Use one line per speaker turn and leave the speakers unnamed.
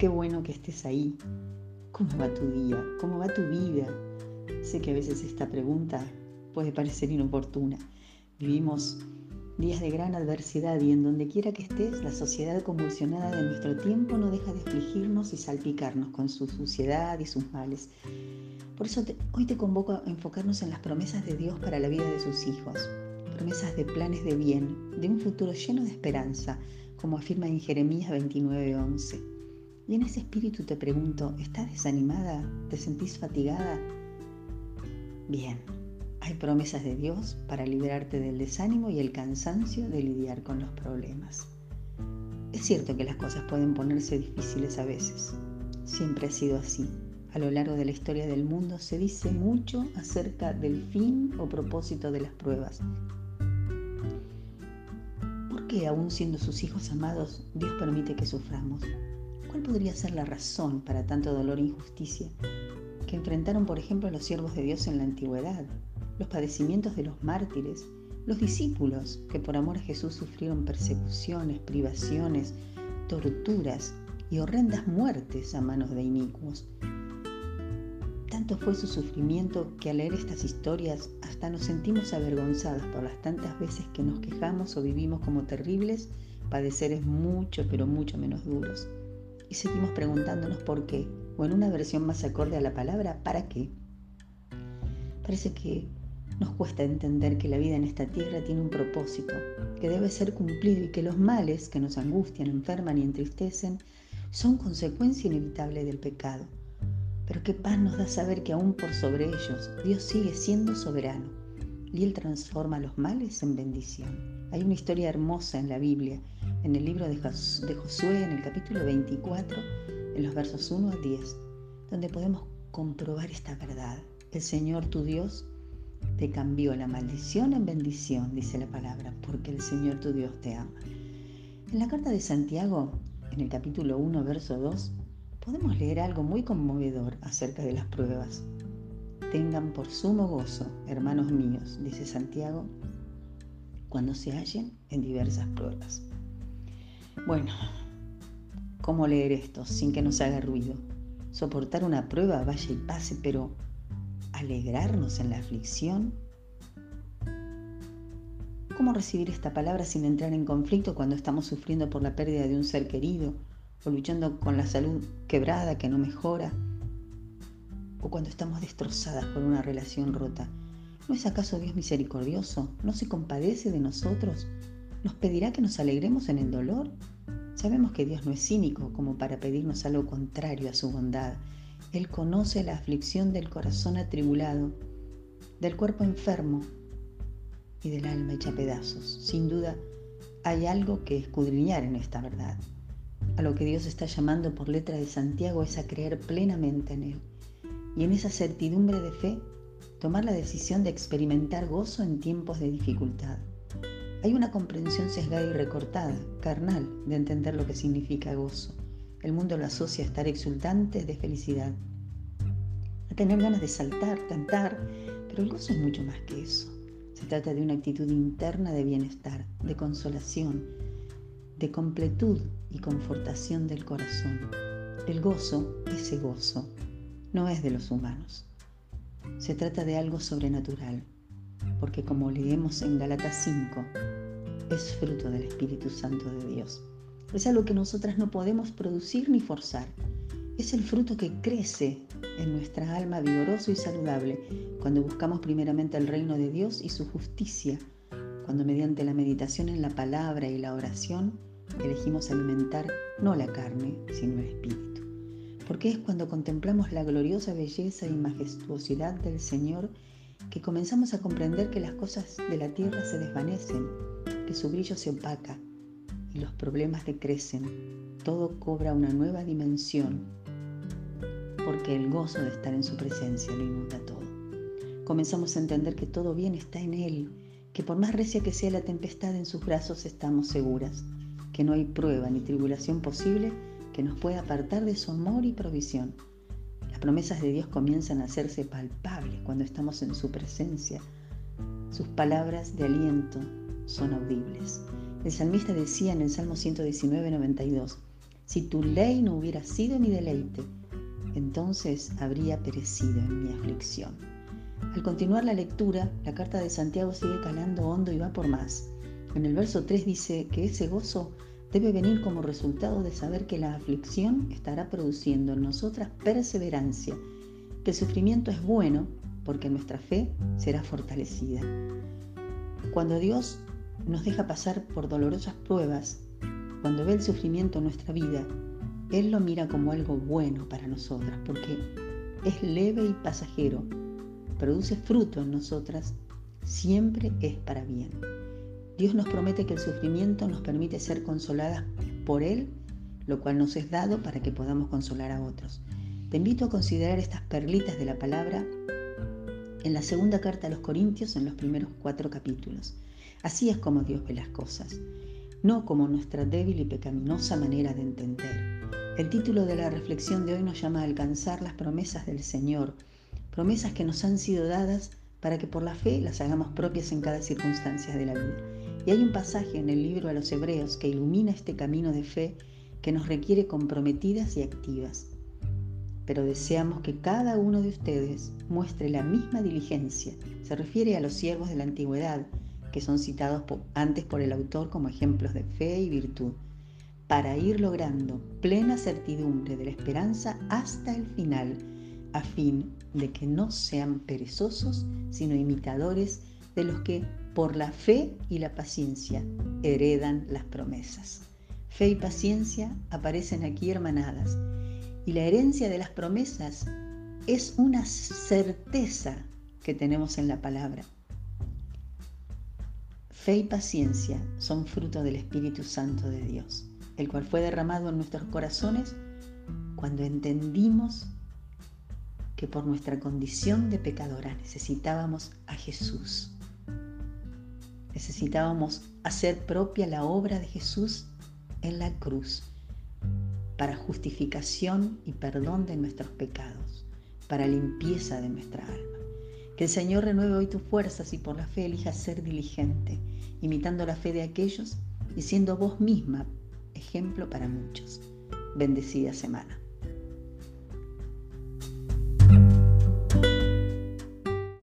qué bueno que estés ahí. ¿Cómo va tu día? ¿Cómo va tu vida? Sé que a veces esta pregunta puede parecer inoportuna. Vivimos días de gran adversidad y en donde quiera que estés, la sociedad convulsionada de nuestro tiempo no deja de afligirnos y salpicarnos con su suciedad y sus males. Por eso hoy te convoco a enfocarnos en las promesas de Dios para la vida de sus hijos, promesas de planes de bien, de un futuro lleno de esperanza, como afirma en Jeremías 29:11. Y en ese espíritu te pregunto, ¿estás desanimada? ¿Te sentís fatigada? Bien, hay promesas de Dios para liberarte del desánimo y el cansancio de lidiar con los problemas. Es cierto que las cosas pueden ponerse difíciles a veces. Siempre ha sido así. A lo largo de la historia del mundo se dice mucho acerca del fin o propósito de las pruebas. ¿Por qué, aún siendo sus hijos amados, Dios permite que suframos? ¿Cuál podría ser la razón para tanto dolor e injusticia que enfrentaron, por ejemplo, los siervos de Dios en la antigüedad? los padecimientos de los mártires, los discípulos que por amor a Jesús sufrieron persecuciones, privaciones, torturas y horrendas muertes a manos de inicuos. Tanto fue su sufrimiento que al leer estas historias hasta nos sentimos avergonzados por las tantas veces que nos quejamos o vivimos como terribles padeceres mucho pero mucho menos duros. Y seguimos preguntándonos por qué, o en una versión más acorde a la palabra, ¿para qué? Parece que nos cuesta entender que la vida en esta tierra tiene un propósito, que debe ser cumplido y que los males que nos angustian, enferman y entristecen son consecuencia inevitable del pecado. Pero qué paz nos da saber que aún por sobre ellos Dios sigue siendo soberano y Él transforma los males en bendición. Hay una historia hermosa en la Biblia, en el libro de Josué, en el capítulo 24, en los versos 1 a 10, donde podemos comprobar esta verdad. El Señor tu Dios te cambió la maldición en bendición, dice la palabra, porque el Señor tu Dios te ama. En la carta de Santiago, en el capítulo 1, verso 2, podemos leer algo muy conmovedor acerca de las pruebas. Tengan por sumo gozo, hermanos míos, dice Santiago, cuando se hallen en diversas pruebas. Bueno, ¿cómo leer esto sin que nos haga ruido? Soportar una prueba, vaya y pase, pero alegrarnos en la aflicción? ¿Cómo recibir esta palabra sin entrar en conflicto cuando estamos sufriendo por la pérdida de un ser querido o luchando con la salud quebrada que no mejora? ¿O cuando estamos destrozadas por una relación rota? ¿No es acaso Dios misericordioso? ¿No se compadece de nosotros? ¿Nos pedirá que nos alegremos en el dolor? Sabemos que Dios no es cínico como para pedirnos algo contrario a su bondad él conoce la aflicción del corazón atribulado, del cuerpo enfermo y del alma hecha pedazos. Sin duda, hay algo que escudriñar en esta verdad. A lo que Dios está llamando por letra de Santiago es a creer plenamente en Él. Y en esa certidumbre de fe, tomar la decisión de experimentar gozo en tiempos de dificultad. Hay una comprensión sesgada y recortada, carnal, de entender lo que significa gozo. El mundo lo asocia a estar exultante de felicidad, a tener ganas de saltar, cantar, pero el gozo es mucho más que eso. Se trata de una actitud interna de bienestar, de consolación, de completud y confortación del corazón. El gozo, ese gozo, no es de los humanos. Se trata de algo sobrenatural, porque como leemos en Galatas 5, es fruto del Espíritu Santo de Dios. Es algo que nosotras no podemos producir ni forzar. Es el fruto que crece en nuestra alma vigoroso y saludable cuando buscamos primeramente el reino de Dios y su justicia, cuando mediante la meditación en la palabra y la oración elegimos alimentar no la carne, sino el espíritu. Porque es cuando contemplamos la gloriosa belleza y majestuosidad del Señor que comenzamos a comprender que las cosas de la tierra se desvanecen, que su brillo se opaca y los problemas decrecen, todo cobra una nueva dimensión, porque el gozo de estar en su presencia lo inunda todo. Comenzamos a entender que todo bien está en Él, que por más recia que sea la tempestad en sus brazos estamos seguras, que no hay prueba ni tribulación posible que nos pueda apartar de su amor y provisión. Promesas de Dios comienzan a hacerse palpables cuando estamos en su presencia. Sus palabras de aliento son audibles. El salmista decía en el Salmo 119, 92, Si tu ley no hubiera sido mi deleite, entonces habría perecido en mi aflicción. Al continuar la lectura, la carta de Santiago sigue calando hondo y va por más. En el verso 3 dice que ese gozo debe venir como resultado de saber que la aflicción estará produciendo en nosotras perseverancia, que el sufrimiento es bueno porque nuestra fe será fortalecida. Cuando Dios nos deja pasar por dolorosas pruebas, cuando ve el sufrimiento en nuestra vida, Él lo mira como algo bueno para nosotras, porque es leve y pasajero, produce fruto en nosotras, siempre es para bien. Dios nos promete que el sufrimiento nos permite ser consoladas por Él, lo cual nos es dado para que podamos consolar a otros. Te invito a considerar estas perlitas de la palabra en la segunda carta a los Corintios en los primeros cuatro capítulos. Así es como Dios ve las cosas, no como nuestra débil y pecaminosa manera de entender. El título de la reflexión de hoy nos llama a alcanzar las promesas del Señor, promesas que nos han sido dadas para que por la fe las hagamos propias en cada circunstancia de la vida. Y hay un pasaje en el libro a los Hebreos que ilumina este camino de fe que nos requiere comprometidas y activas. Pero deseamos que cada uno de ustedes muestre la misma diligencia. Se refiere a los siervos de la antigüedad, que son citados antes por el autor como ejemplos de fe y virtud, para ir logrando plena certidumbre de la esperanza hasta el final, a fin de que no sean perezosos, sino imitadores de los que por la fe y la paciencia heredan las promesas. Fe y paciencia aparecen aquí hermanadas y la herencia de las promesas es una certeza que tenemos en la palabra. Fe y paciencia son fruto del Espíritu Santo de Dios, el cual fue derramado en nuestros corazones cuando entendimos que por nuestra condición de pecadora necesitábamos a Jesús. Necesitábamos hacer propia la obra de Jesús en la cruz para justificación y perdón de nuestros pecados, para limpieza de nuestra alma. Que el Señor renueve hoy tus fuerzas y por la fe elijas ser diligente, imitando la fe de aquellos y siendo vos misma ejemplo para muchos. Bendecida semana.